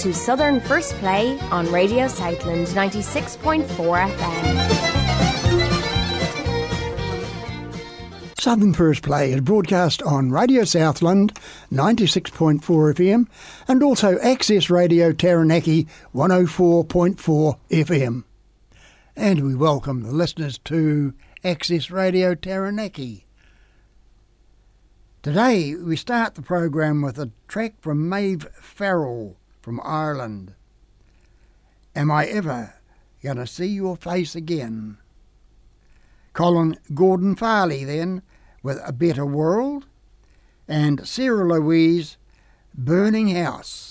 To Southern First Play on Radio Southland 96.4 FM. Southern First Play is broadcast on Radio Southland 96.4 FM and also Access Radio Taranaki 104.4 FM. And we welcome the listeners to Access Radio Taranaki. Today we start the program with a track from Maeve Farrell from Ireland. Am I ever going to see your face again? Colin Gordon Farley then with A Better World and Sarah Louise Burning House.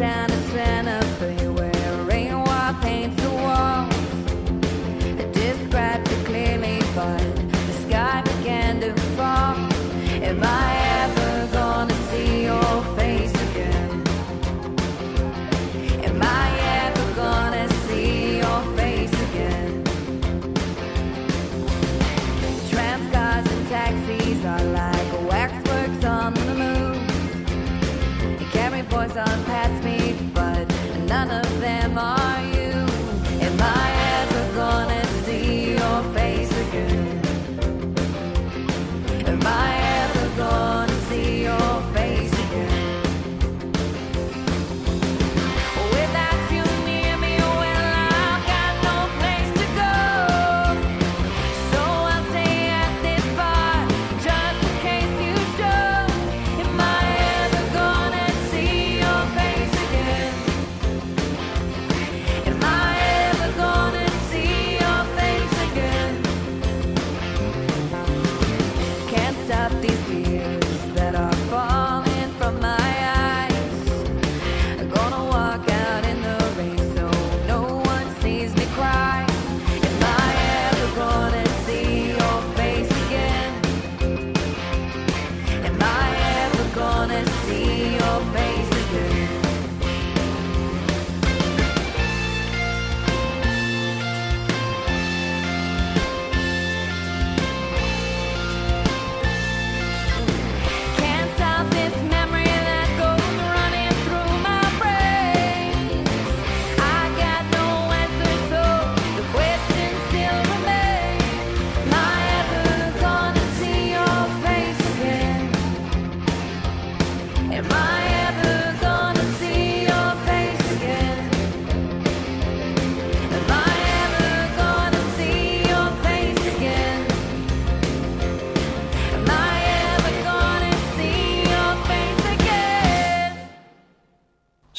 down.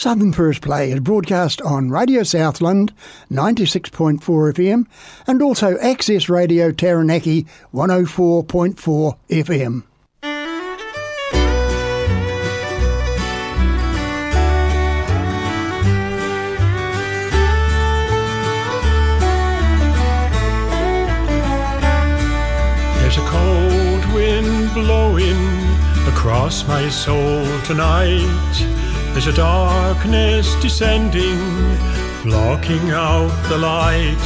Southern First Play is broadcast on Radio Southland 96.4 FM and also Access Radio Taranaki 104.4 FM. There's a cold wind blowing across my soul tonight there's a darkness descending, blocking out the light.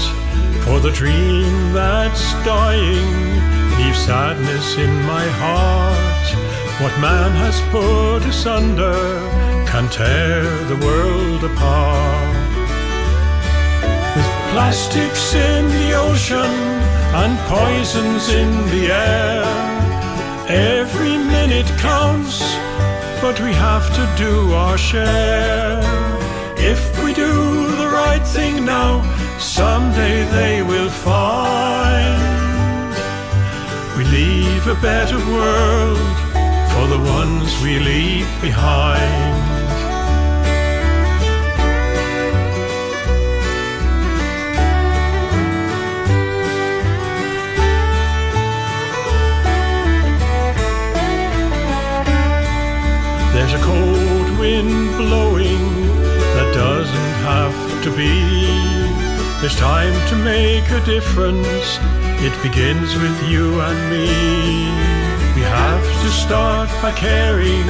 For the dream that's dying leaves sadness in my heart. What man has put asunder can tear the world apart. With plastics in the ocean and poisons in the air, every minute counts but we have to do our share. If we do the right thing now, someday they will find. We leave a better world for the ones we leave behind. A cold wind blowing that doesn't have to be. There's time to make a difference. It begins with you and me. We have to start by caring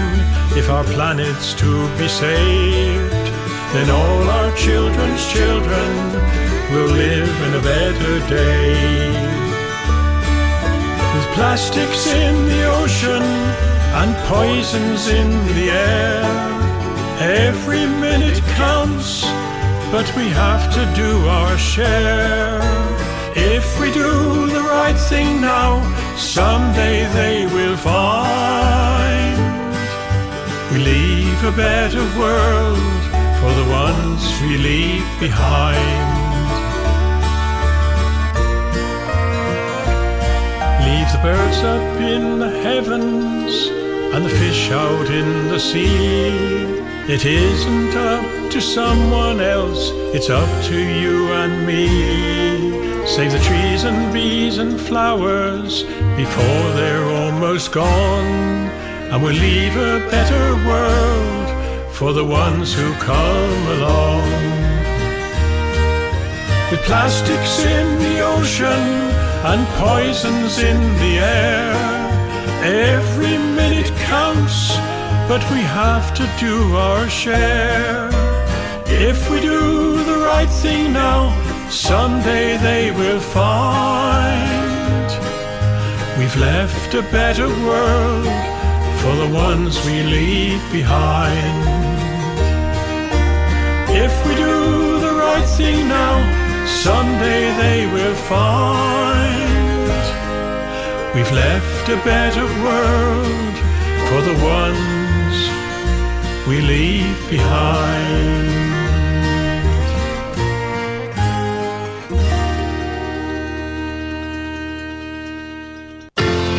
if our planet's to be saved. Then all our children's children will live in a better day. With plastics in the ocean and poisons in the air, every minute counts, but we have to do our share. If we do the right thing now, someday they will find we leave a better world for the ones we leave behind. The birds up in the heavens and the fish out in the sea. It isn't up to someone else, it's up to you and me. Save the trees and bees and flowers before they're almost gone. And we'll leave a better world for the ones who come along. With plastics in the ocean and poisons in the air, every minute counts, but we have to do our share. If we do the right thing now, someday they will find we've left a better world for the ones we leave behind. If we do the right thing now, someday they will find we've left a better world for the ones we leave behind.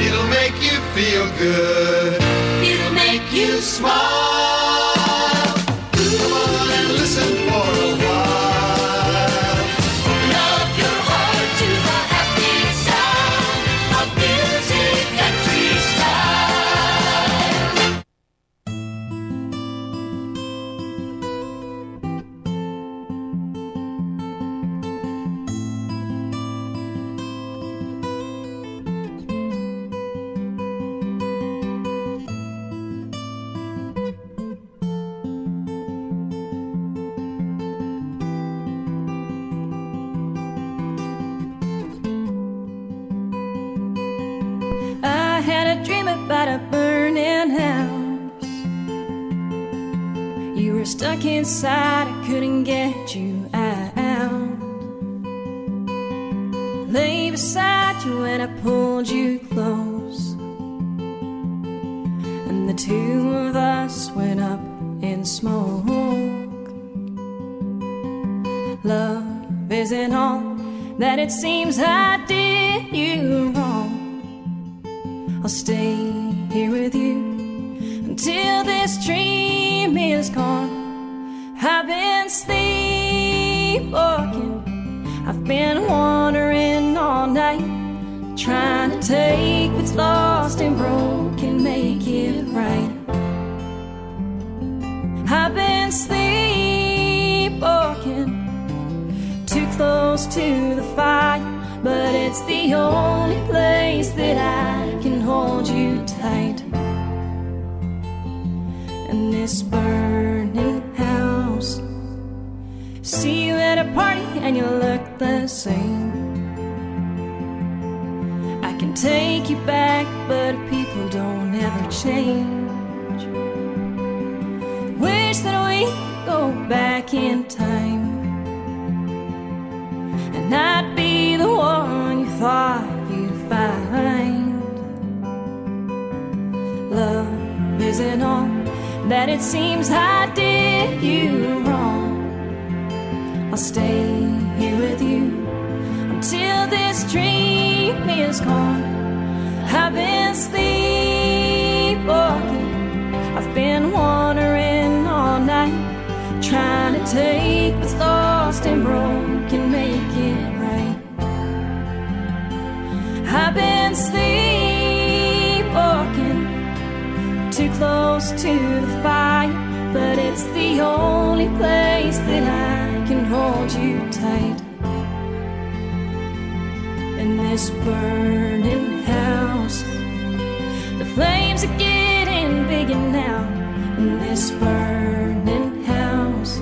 It'll make you feel good. This burning house, see you at a party and you look the same. I can take you back, but people don't ever change. Wish that we go back in time. And I'd be the one you thought you'd find. Love isn't all that it seems I did you wrong. I'll stay here with you until this dream is gone. I've been sleepwalking, I've been wandering all night, trying to take what's lost and broken, make it right. I've been sleepwalking close to the fire, but it's the only place that I can hold you tight. In this burning house, the flames are getting bigger now. In this burning house,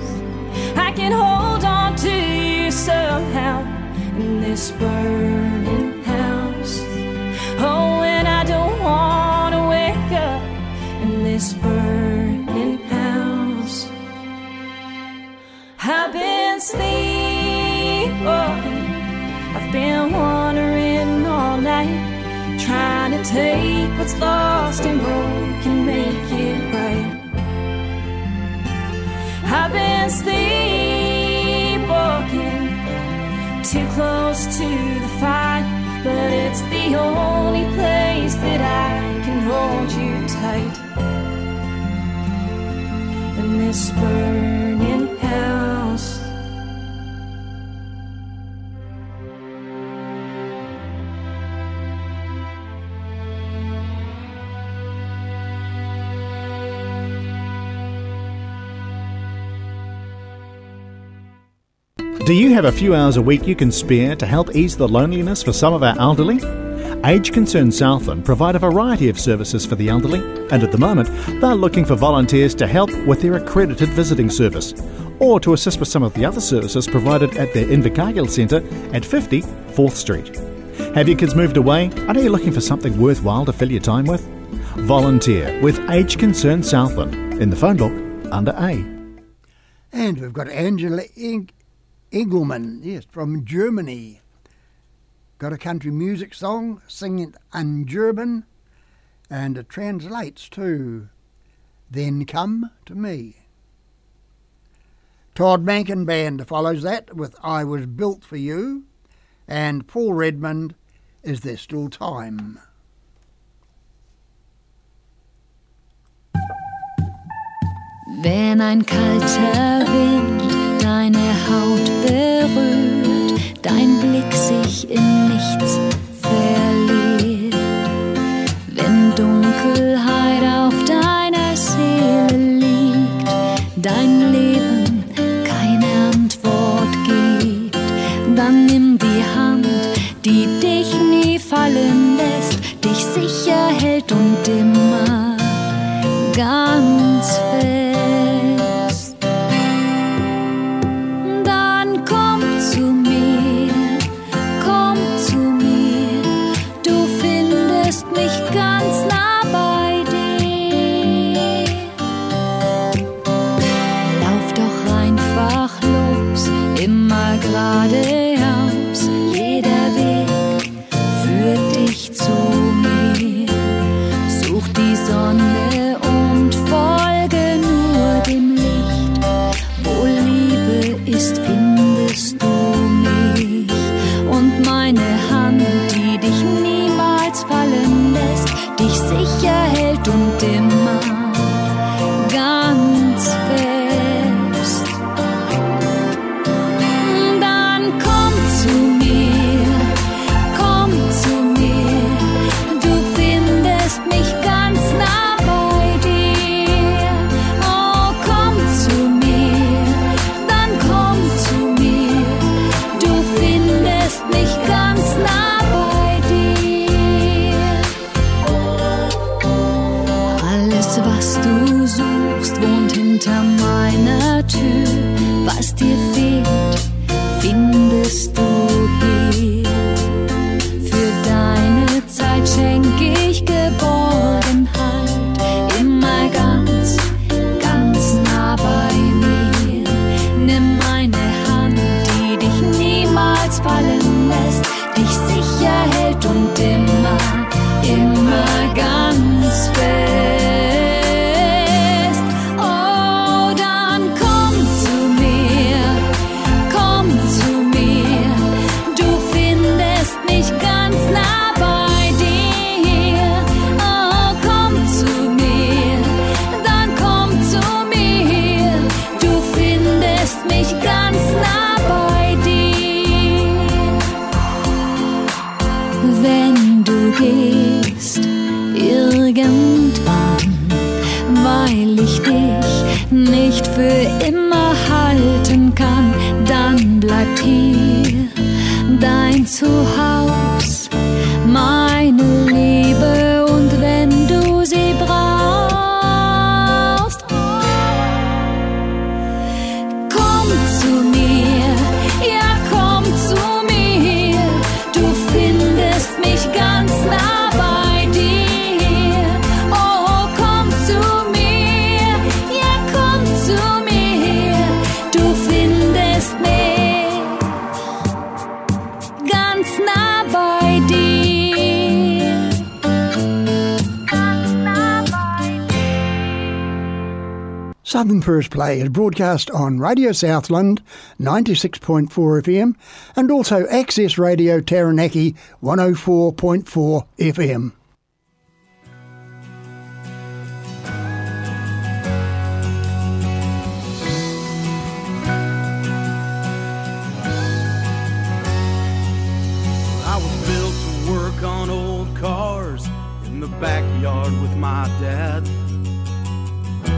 I can hold on to you somehow. In this burning Been sleepwalking, oh, I've been wandering all night, trying to take what's lost and broken, make it right. I've been sleepwalking, too close to the fire, but it's the only place that I can hold you tight. In this burning house. Do you have a few hours a week you can spare to help ease the loneliness for some of our elderly? Age Concern Southland provide a variety of services for the elderly, and at the moment they're looking for volunteers to help with their accredited visiting service or to assist with some of the other services provided at their Invercargill Centre at 50 Forth Street. Have your kids moved away? Are you looking for something worthwhile to fill your time with? Volunteer with Age Concern Southland in the phone book under A. And we've got Angela Eng- Engelman, yes, from Germany. Got a country music song, singing it in German, and it translates to Then Come to Me. Todd Mankin Band follows that with I Was Built for You, and Paul Redmond, Is There Still Time? Wenn ein kalter Wind deine Haut berührt, dein Blick sich in nichts verliert, wenn Dunkelheit auf deiner Seele liegt, dein Leben keine Antwort gibt, dann nimm die Hand, die dich nie fallen lässt, dich sicher hält und immer First Play is broadcast on Radio Southland 96.4 FM and also Access Radio Taranaki 104.4 FM. in the backyard with my dad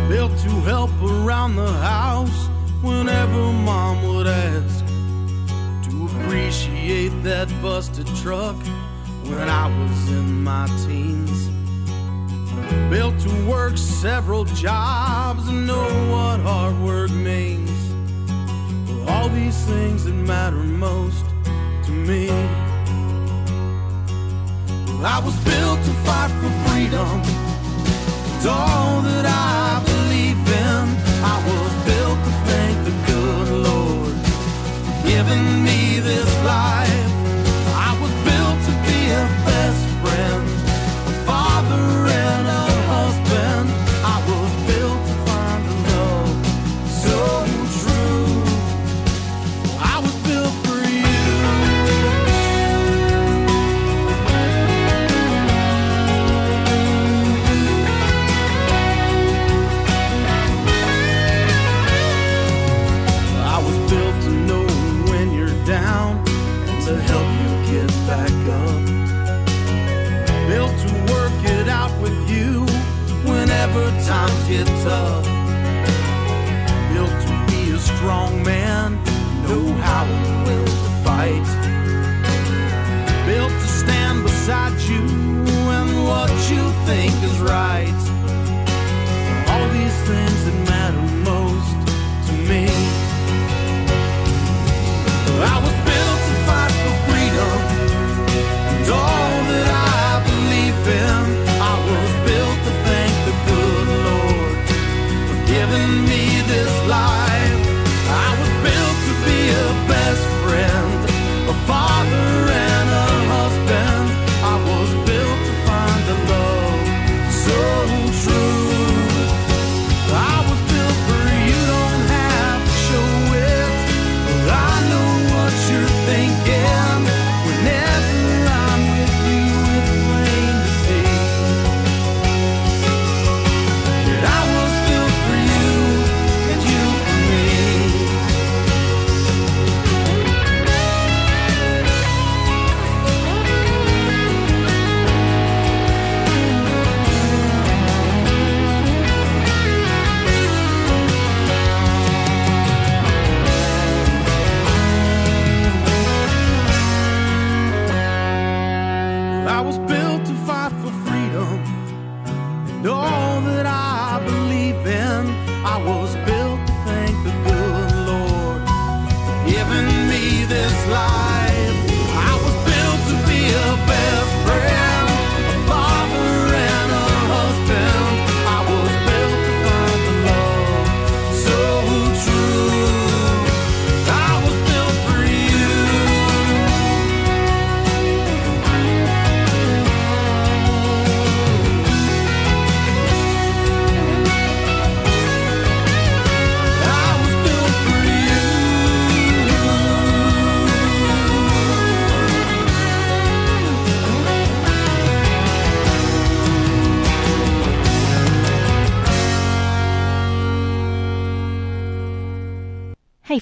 built to help around the house whenever mom would ask. To appreciate that busted truck when I was in my teens. Built to work several jobs and know what hard work means. For all these things that matter most to me. I was built to fight for freedom. It's all that I've. I was built to thank the good Lord giving me this life.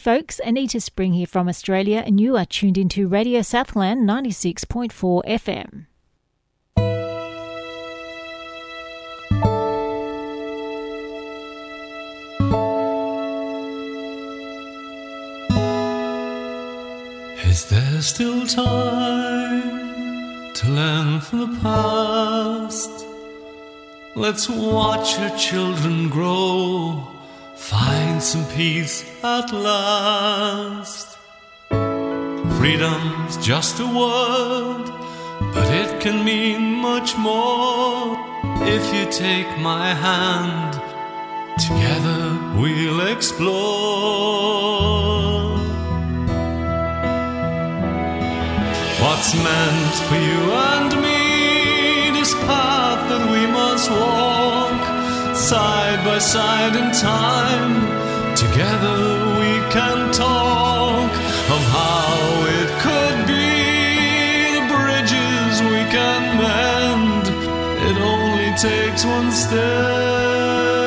folks. Anita Spring here from Australia, and you are tuned into Radio Southland 96.4 FM. Is there still time to learn from the past? Let's watch our children grow find some peace at last. Freedom's just a word, but it can mean much more if you take my hand. Together we'll explore. What's meant for you and me, this path that we must walk, side by side in time. Together we can talk of how it could be, the bridges we can mend. It only takes one step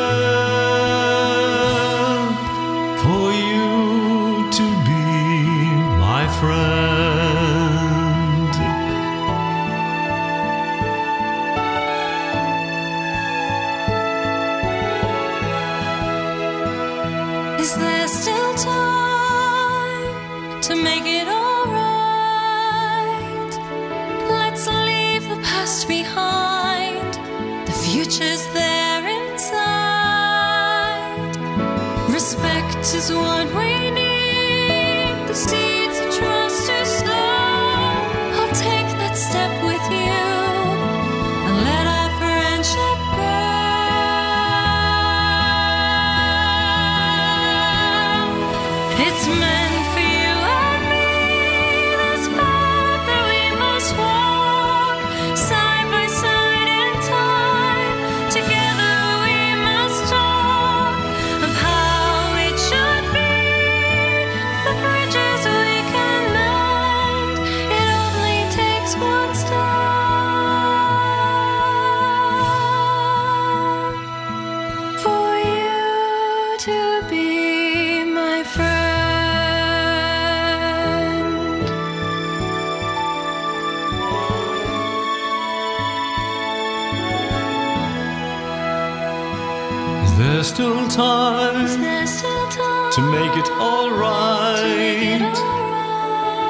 time to make it alright?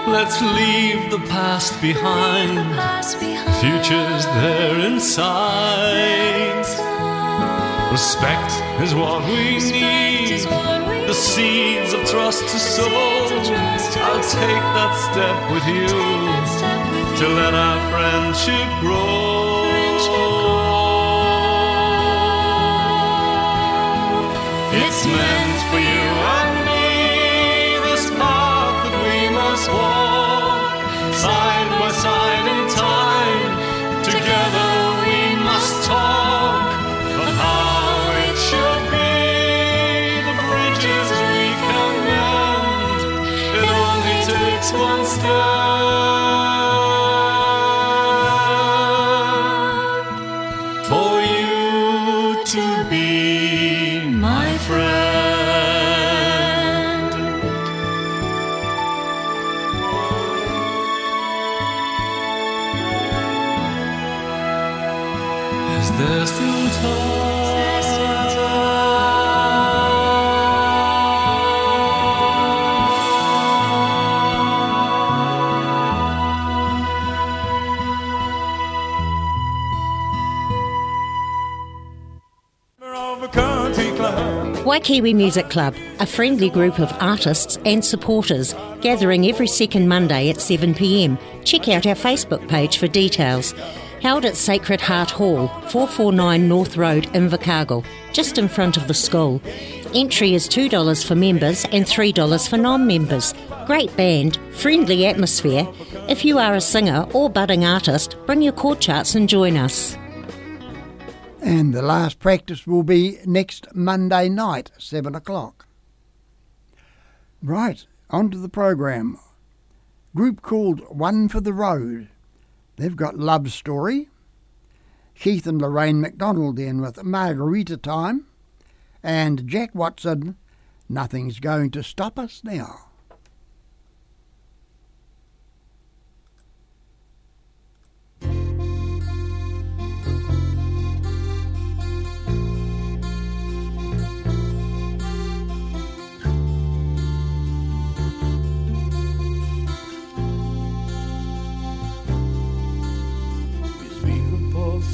Let's leave the past behind. past behind. Future's there inside. Respect is what we need. The seeds of trust to sow. I'll take that step with you to let our friendship grow. It's meant takes country club. Waikiwi Music Club, a friendly group of artists and supporters gathering every second Monday at 7pm. Check out our Facebook page for details. Held at Sacred Heart Hall, 449 North Road, Invercargill, just in front of the school. Entry is $2 for members and $3 for non members. Great band, friendly atmosphere. If you are a singer or budding artist, bring your chord charts and join us. And the last practice will be next Monday night, 7 o'clock. Right, on to the program. Group called One for the Road. They've got Love Story. Keith and Lorraine MacDonald then with Margarita Time. And Jack Watson, Nothing's Going to Stop Us Now.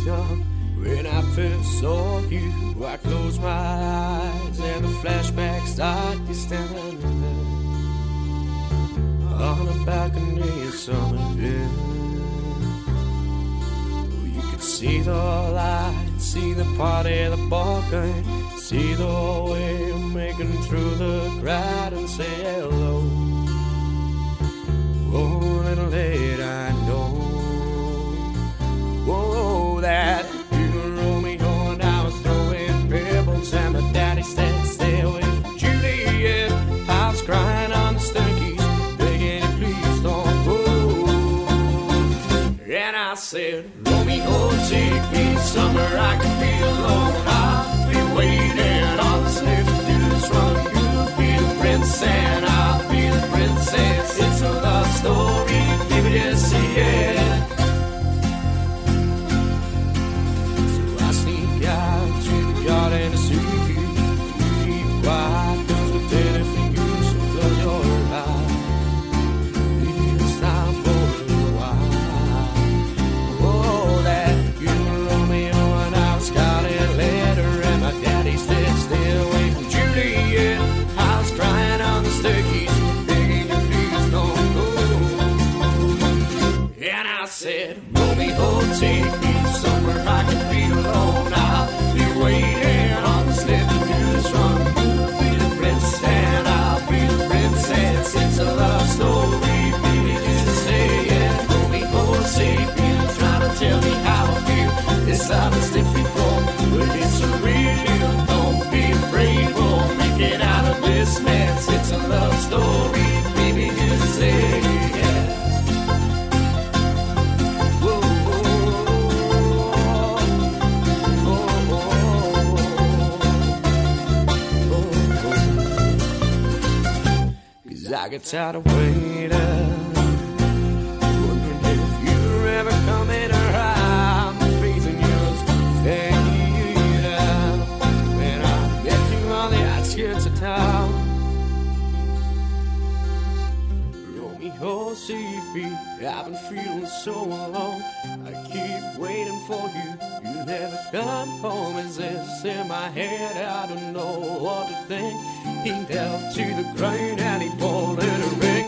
Young when I first saw you. I closed my eyes and the flashback start. On a balcony in Somerville. Oh, you could see the light, see the party, the ball see the way making through the crowd and say hello. Oh, little late I. Whoa, that you roll me on. I was throwing pebbles and my daddy said, Stay from Juliet. I was crying on the staircase, begging you, please don't go. And I said, Romeo, take me somewhere I can be alone. I'll be waiting on the slip to run. You'll be the prince and I'll be the princess. It's a love story, baby, just see love story, baby, just say it. Cause I get tired of waiting. I've been feeling so alone. I keep waiting for you. You never come home. Is this in my head? I don't know what to think. He knelt to the ground and he pulled in a ring.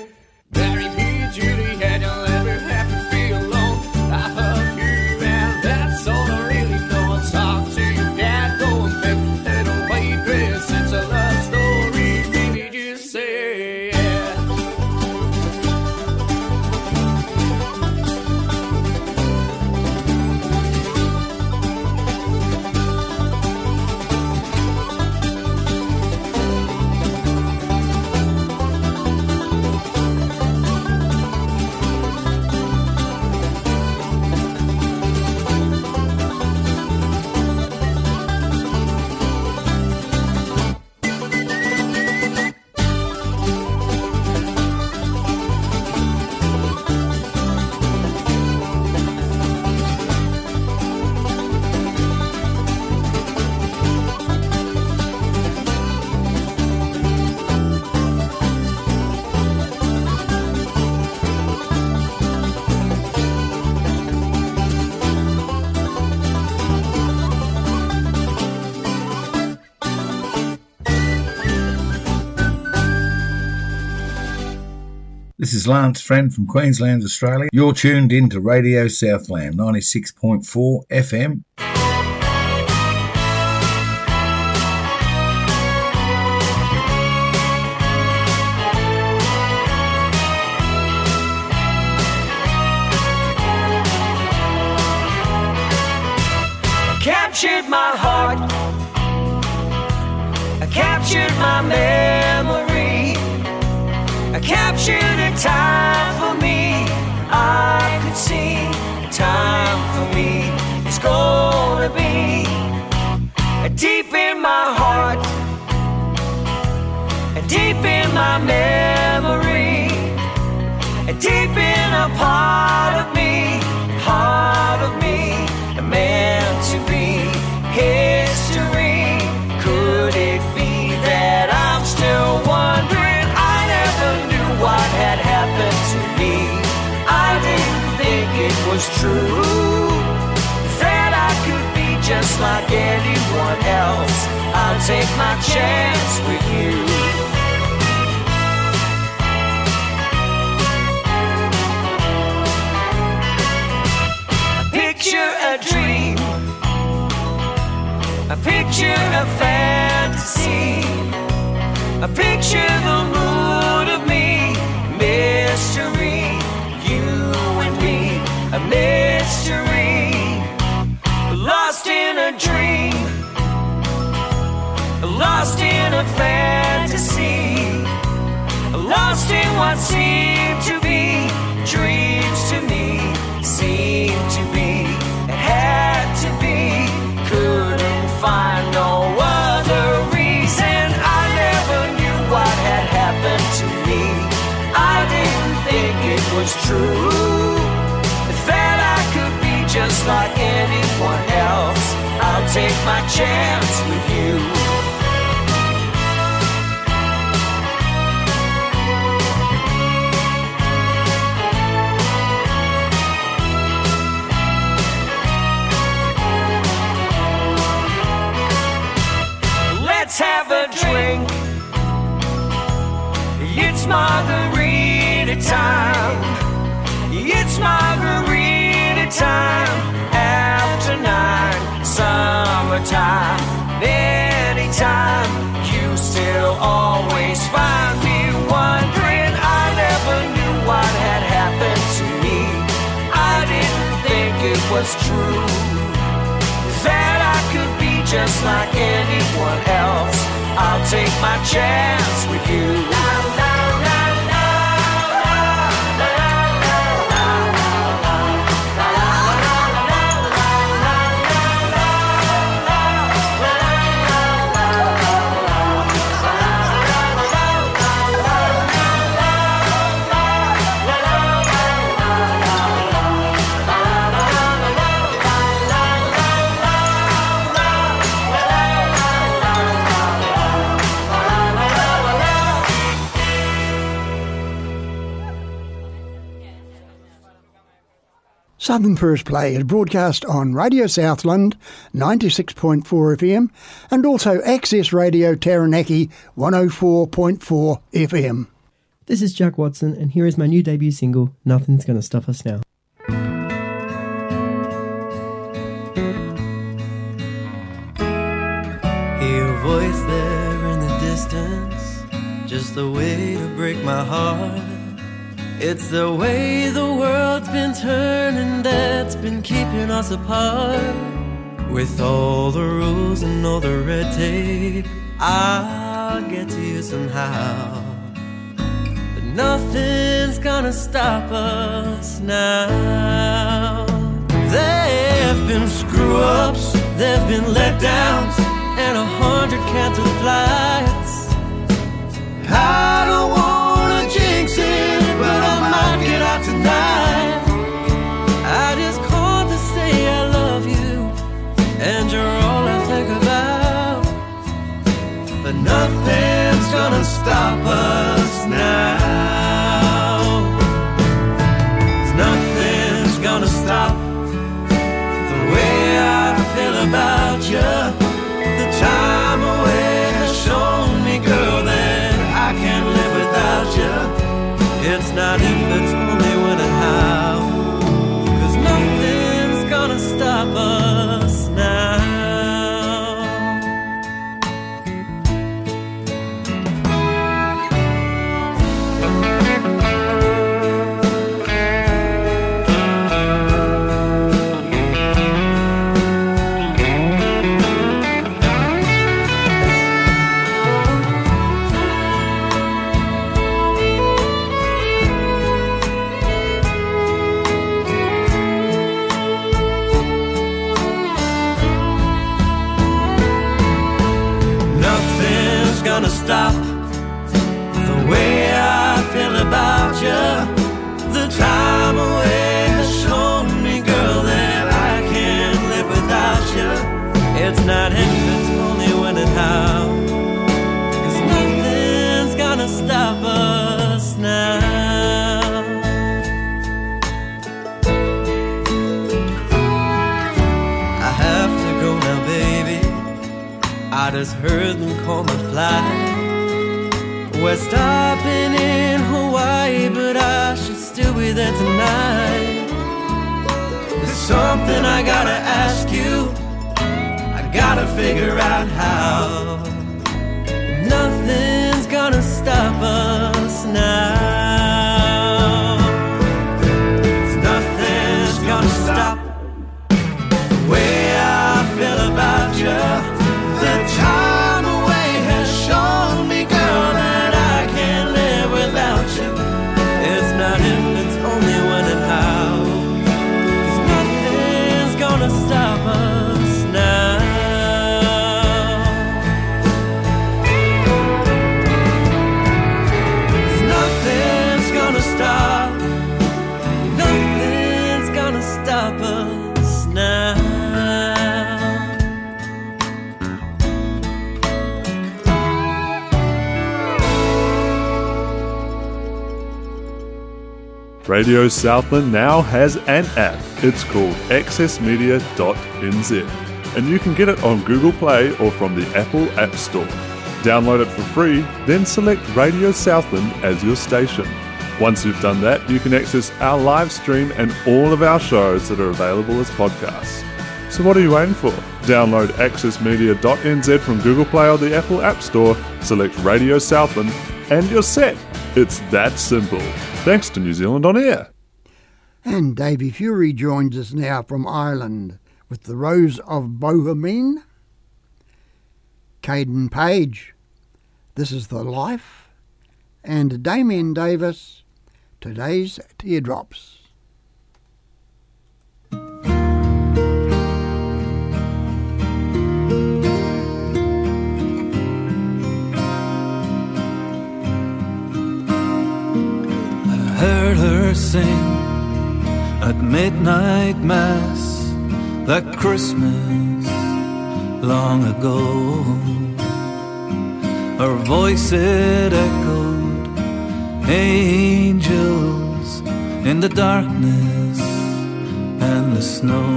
Lance Friend from Queensland, Australia. You're tuned in to Radio Southland 96.4 FM. captured my heart. I captured my memory. Captured a time for me. I could see the time for me is gonna be deep in my heart, deep in my memory, deep in a part was true that I could be just like anyone else. I'll take my chance with you. Picture a dream. A picture of fantasy. A picture the mood Lost in a fantasy. Lost in what seemed to be dreams to me. Seemed to be. It had to be. Couldn't find no other reason. I never knew what had happened to me. I didn't think it was true. That I could be just like anyone else. I'll take my chance with you. Margarita time. After nine, summertime. Anytime, you still always find me wondering. I never knew what had happened to me. I didn't think it was true that I could be just like anyone else. I'll take my chance with you. Southern First Play is broadcast on Radio Southland 96.4 FM and also Access Radio Taranaki 104.4 FM. This is Jack Watson, and here is my new debut single, Nothing's Gonna Stop Us Now. Hear your voice there in the distance, just the way to break my heart. It's the way the world's been turning that's been keeping us apart. With all the rules and all the red tape, I'll get to you somehow. But nothing's gonna stop us now. There've been screw ups, there've been letdowns, and a hundred canceled flights. I don't wanna stop us I just heard them call and fly. We're stopping in Hawaii, but I should still be there tonight. There's something I gotta ask you. I gotta figure out how. Nothing's gonna stop us now. Radio Southland now has an app. It's called accessmedia.nz and you can get it on Google Play or from the Apple App Store. Download it for free, then select Radio Southland as your station. Once you've done that, you can access our live stream and all of our shows that are available as podcasts. So what are you waiting for? Download accessmedia.nz from Google Play or the Apple App Store, select Radio Southland, and you're set. It's that simple. Thanks to New Zealand On Air. And Davy Fury joins us now from Ireland with the Rose of Bohemia. Caden Page, This is the Life. And Damien Davis, Today's Teardrops. At midnight mass that Christmas long ago. Her voice it echoed angels in the darkness and the snow.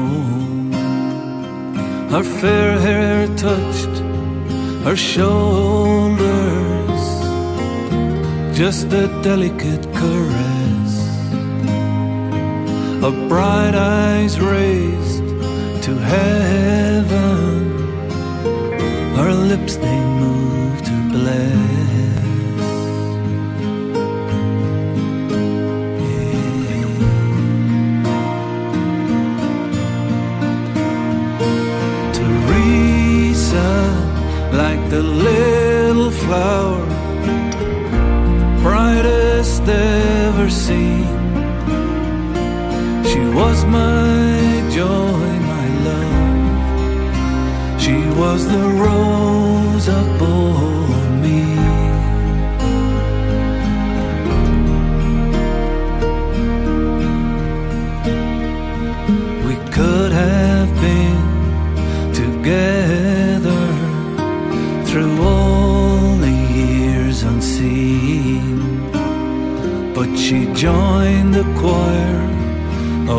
Her fair hair touched her shoulders, just a delicate caress. Her bright eyes raised to heaven, her lips they move to bless. Teresa, like the little flower, brightest ever seen. She was my joy, my love. She was the rose of Bohemia. We could have been together through all the years unseen. But she joined the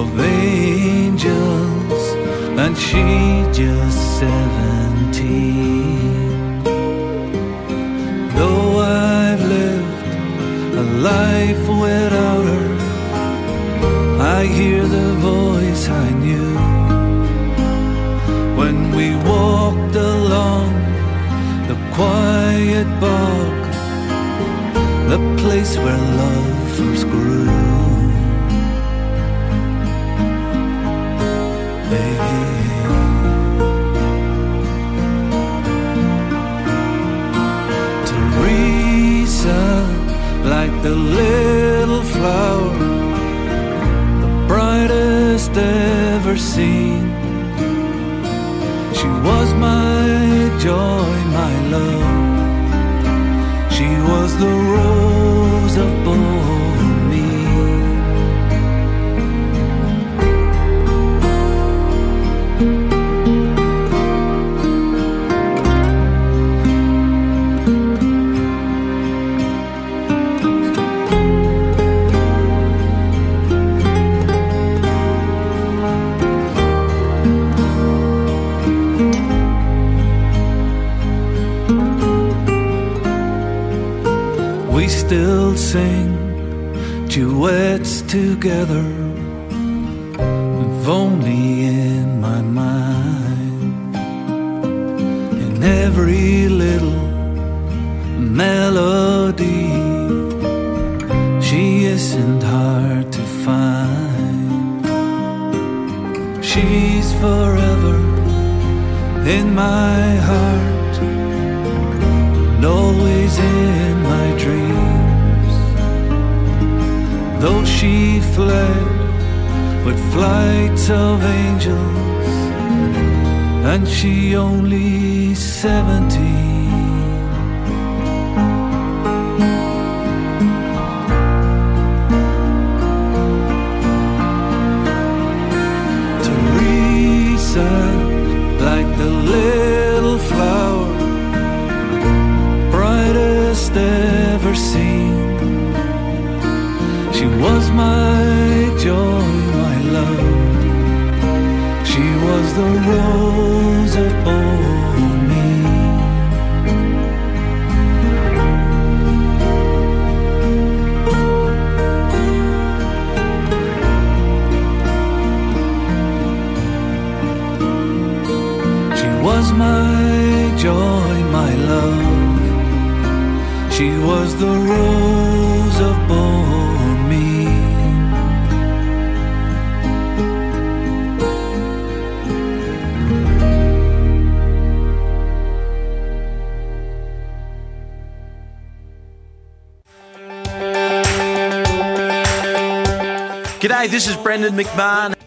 of angels and she just seventeen. Though I've lived a life without her, I hear the voice I knew when we walked along the quiet bog, the place where love first grew. Seen. She was my joy, together, if only in my mind. In every little melody, she isn't hard to find. She's forever in my heart with flights of angels, and she only seventeen. This is Brendan McMahon.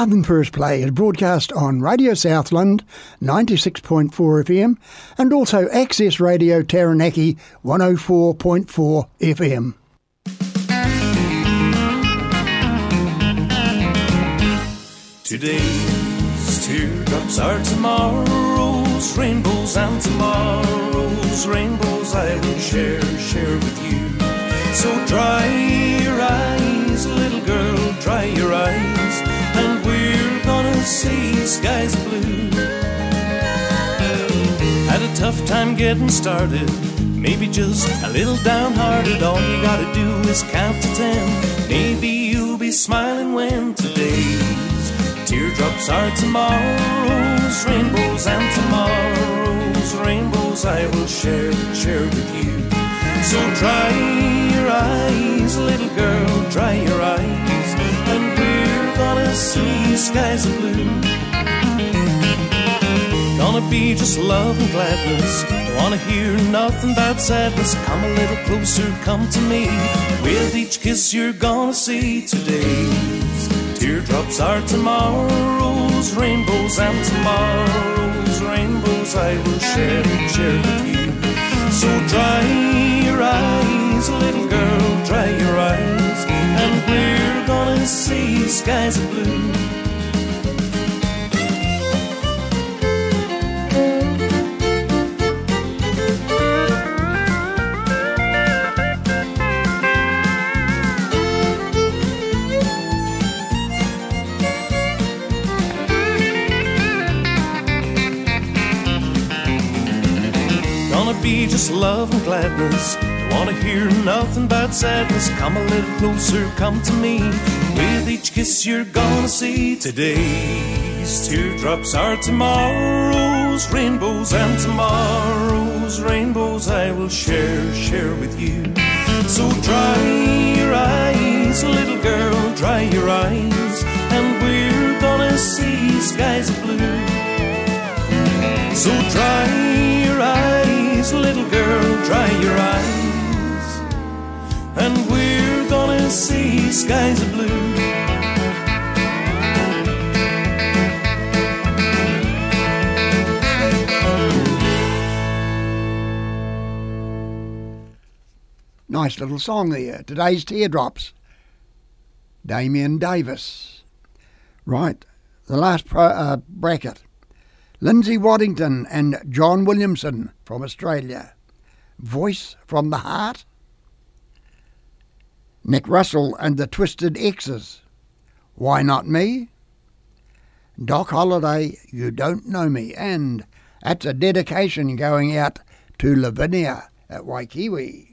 Southern First Play is broadcast on Radio Southland 96.4 FM and also Access Radio Taranaki 104.4 FM. Today's teardrops are tomorrow's rainbows, and tomorrow's rainbows I will share, share with you. So dry your eyes, little girl, dry your eyes, see skies blue. Had a tough time getting started, maybe just a little downhearted. All you gotta do is count to ten. Maybe you'll be smiling when today's teardrops are tomorrow's rainbows, and tomorrow's rainbows I will share, share with you. So dry your eyes, little girl, dry your eyes, we're see skies of blue. Gonna be just love and gladness. Don't wanna hear nothing but sadness. Come a little closer, come to me. With each kiss, you're gonna see today's teardrops are tomorrow's rainbows, and tomorrow's rainbows I will share, share with you. So dry your eyes, little gonna see skies of blue. Gonna be just love and gladness. Don't wanna hear nothing but sadness. Come a little closer, come to me. With each kiss, you're gonna see today's teardrops are tomorrow's rainbows, and tomorrow's rainbows I will share, share with you. So dry your eyes, little girl, dry your eyes, and we're gonna see skies of blue. So dry your eyes, little girl, dry your eyes. And we're gonna see skies of blue. Nice little song there. Today's Teardrops. Damien Davis. Right, the last pro, uh, bracket. Lindsay Waddington and John Williamson from Australia. Voice from the Heart. Nick Russell and the Twisted X's. Why Not Me? Doc Holliday, You Don't Know Me. And that's a dedication going out to Lavinia at Waikiwi.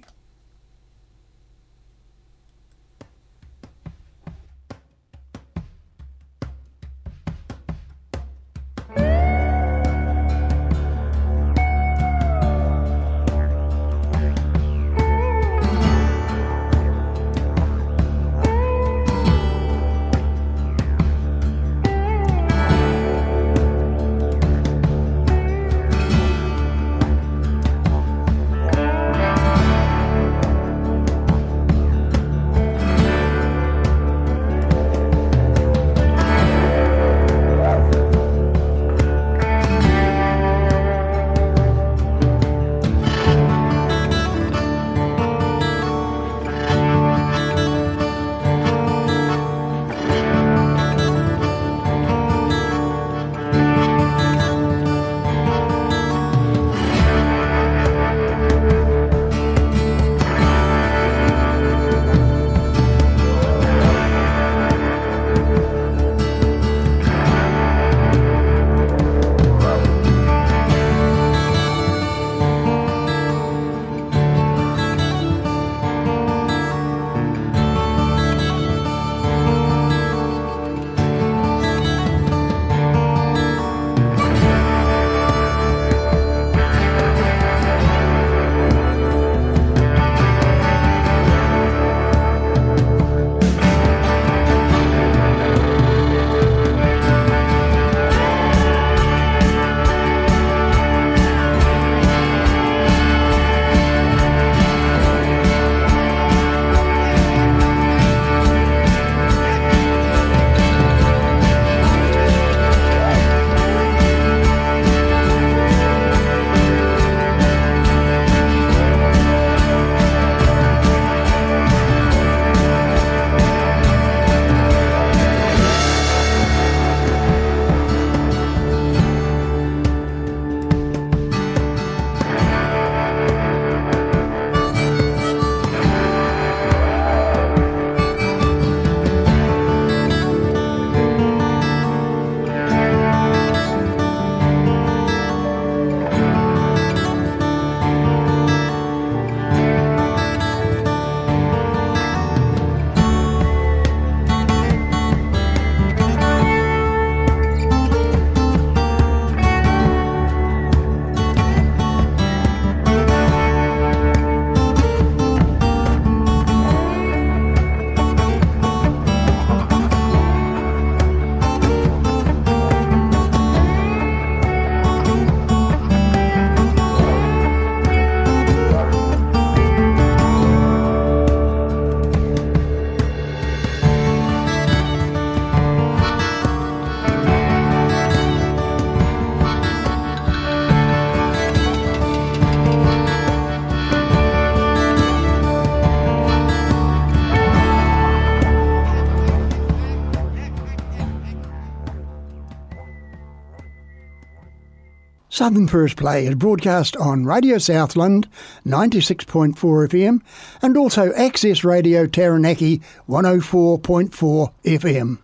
Southern First Play is broadcast on Radio Southland 96.4 FM and also Access Radio Taranaki 104.4 FM.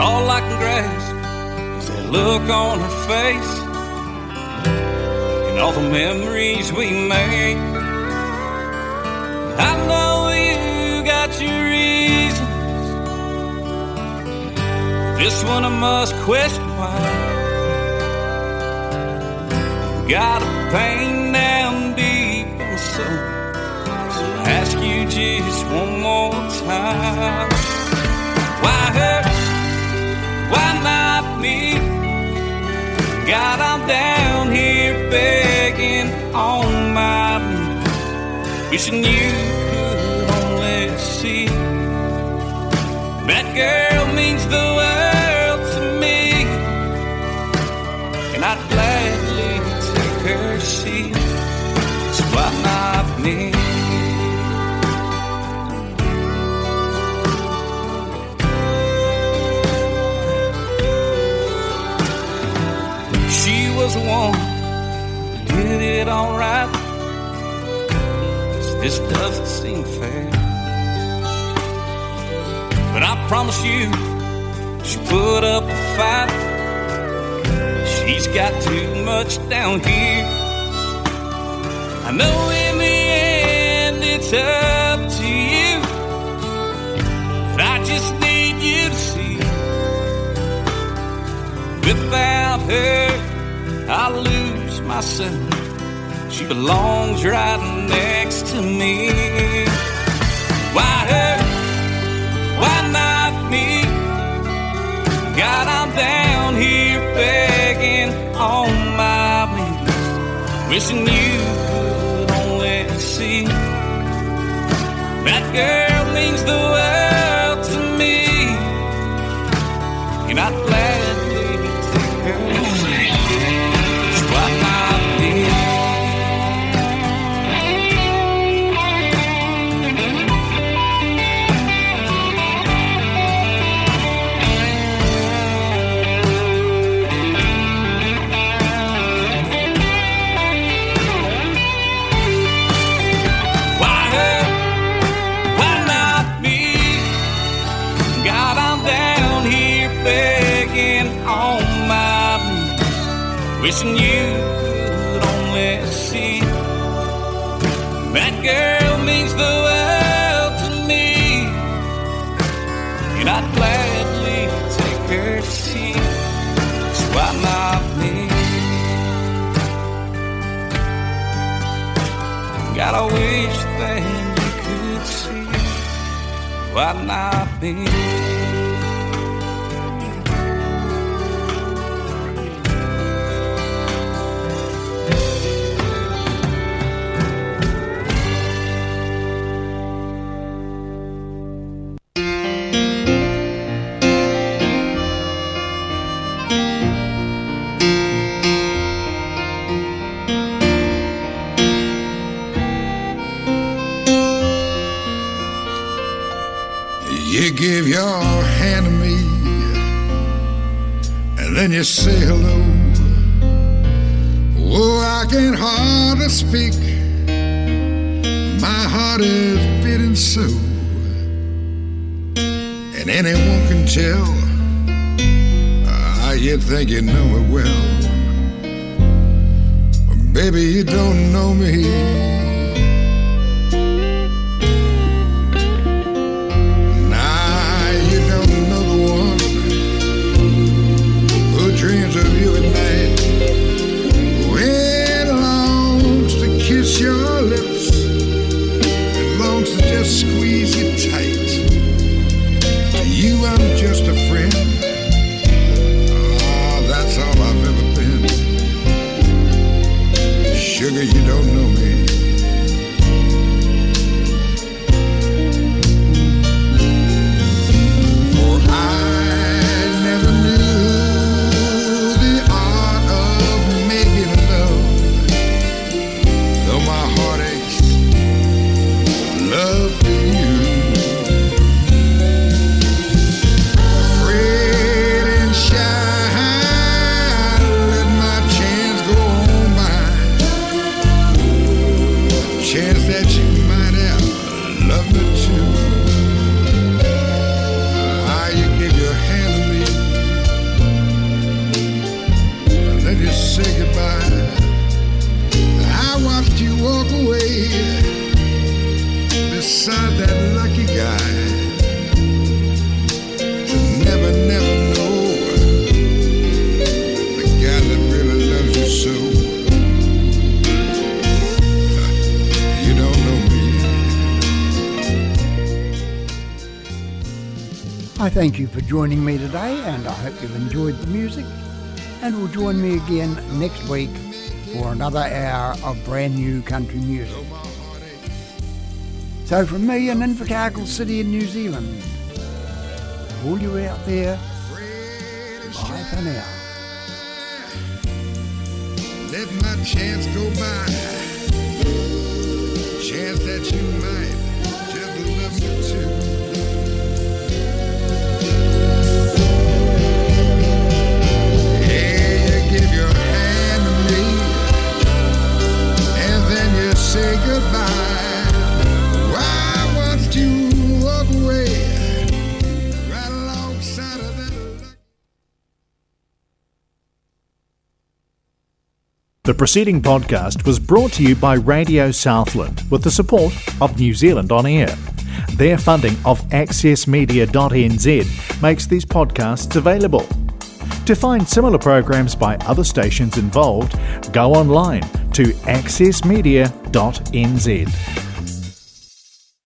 All I can grasp is that look on her face and all the memories we made. I know you got your reasons. This one I must question why. Got a pain down deep in my soul. So I ask you just one more time. Why her? Why not me? God, I'm down here begging on my knees, wishing you could only see that girl means the the one who did it all right. This doesn't seem fair. But I promise you, she put up a fight. She's got too much down here. I know in the end it's up to you. But I just need you to see. Without her, I lose myself. She belongs right next to me. Why her? Why not me? God, I'm down here begging on my knees, wishing you could only see that girl means the world wishing you could only see that girl means the world to me, and I'd gladly take her seat. So why not me? God, I wish that you could see why not me? Ah, thank you for joining me today, and I hope you've enjoyed the music. And will join me again next week for another hour of brand new country music. So, from me in Invercargill City in New Zealand, all you out there, bye for now. Let my chance go by. Chance that you might say goodbye. Why once you walk away, right alongside of that. The preceding podcast was brought to you by Radio Southland with the support of New Zealand On Air. Their funding of accessmedia.nz makes these podcasts available. To find similar programs by other stations involved, go online to accessmedia.nz.